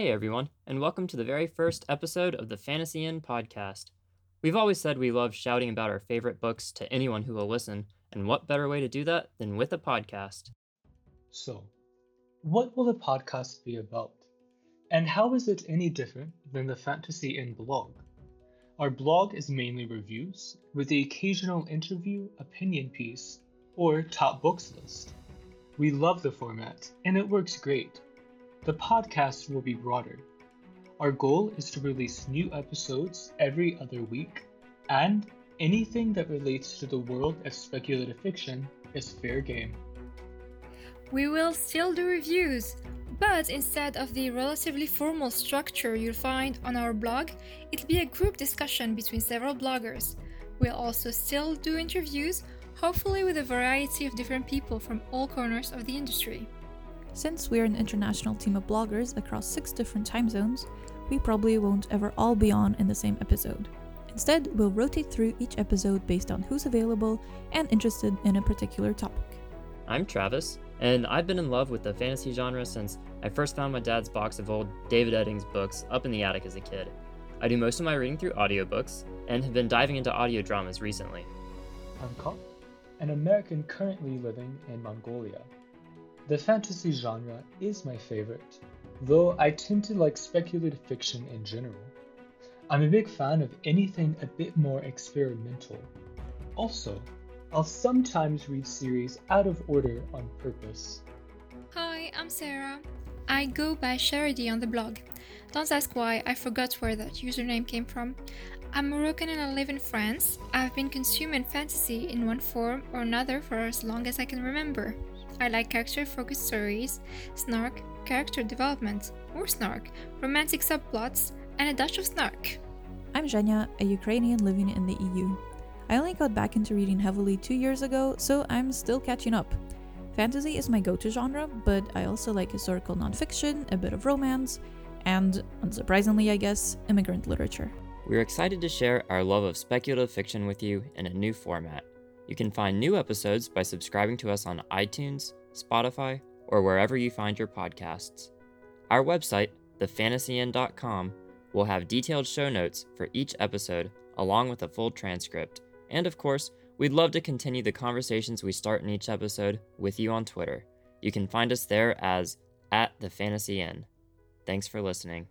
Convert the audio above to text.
Hey everyone, and welcome to the very first episode of the Fantasy Inn podcast. We've always said we love shouting about our favorite books to anyone who will listen, and what better way to do that than with a podcast? So, what will the podcast be about? And how is it any different than the Fantasy Inn blog? Our blog is mainly reviews, with the occasional interview, opinion piece, or top books list. We love the format, and it works great. The podcast will be broader. Our goal is to release new episodes every other week, and anything that relates to the world of speculative fiction is fair game. We will still do reviews, but instead of the relatively formal structure you'll find on our blog, it'll be a group discussion between several bloggers. We'll also still do interviews, hopefully with a variety of different people from all corners of the industry. Since we're an international team of bloggers across six different time zones, we probably won't ever all be on in the same episode. Instead, we'll rotate through each episode based on who's available and interested in a particular topic. I'm Travis, and I've been in love with the fantasy genre since I first found my dad's box of old David Eddings books up in the attic as a kid. I do most of my reading through audiobooks and have been diving into audio dramas recently. I'm Kop, an American currently living in Mongolia. The fantasy genre is my favorite, though I tend to like speculative fiction in general. I'm a big fan of anything a bit more experimental. Also, I'll sometimes read series out of order on purpose. Hi, I'm Sarah. I go by Charity on the blog. Don't ask why, I forgot where that username came from. I'm Moroccan and I live in France. I've been consuming fantasy in one form or another for as long as I can remember. I like character focused stories, snark, character development, more snark, romantic subplots, and a dash of snark. I'm Zhenya, a Ukrainian living in the EU. I only got back into reading heavily two years ago, so I'm still catching up. Fantasy is my go to genre, but I also like historical nonfiction, a bit of romance, and, unsurprisingly, I guess, immigrant literature. We're excited to share our love of speculative fiction with you in a new format. You can find new episodes by subscribing to us on iTunes, Spotify, or wherever you find your podcasts. Our website, thefantasyinn.com, will have detailed show notes for each episode along with a full transcript. And of course, we'd love to continue the conversations we start in each episode with you on Twitter. You can find us there as at the Fantasy Inn. Thanks for listening.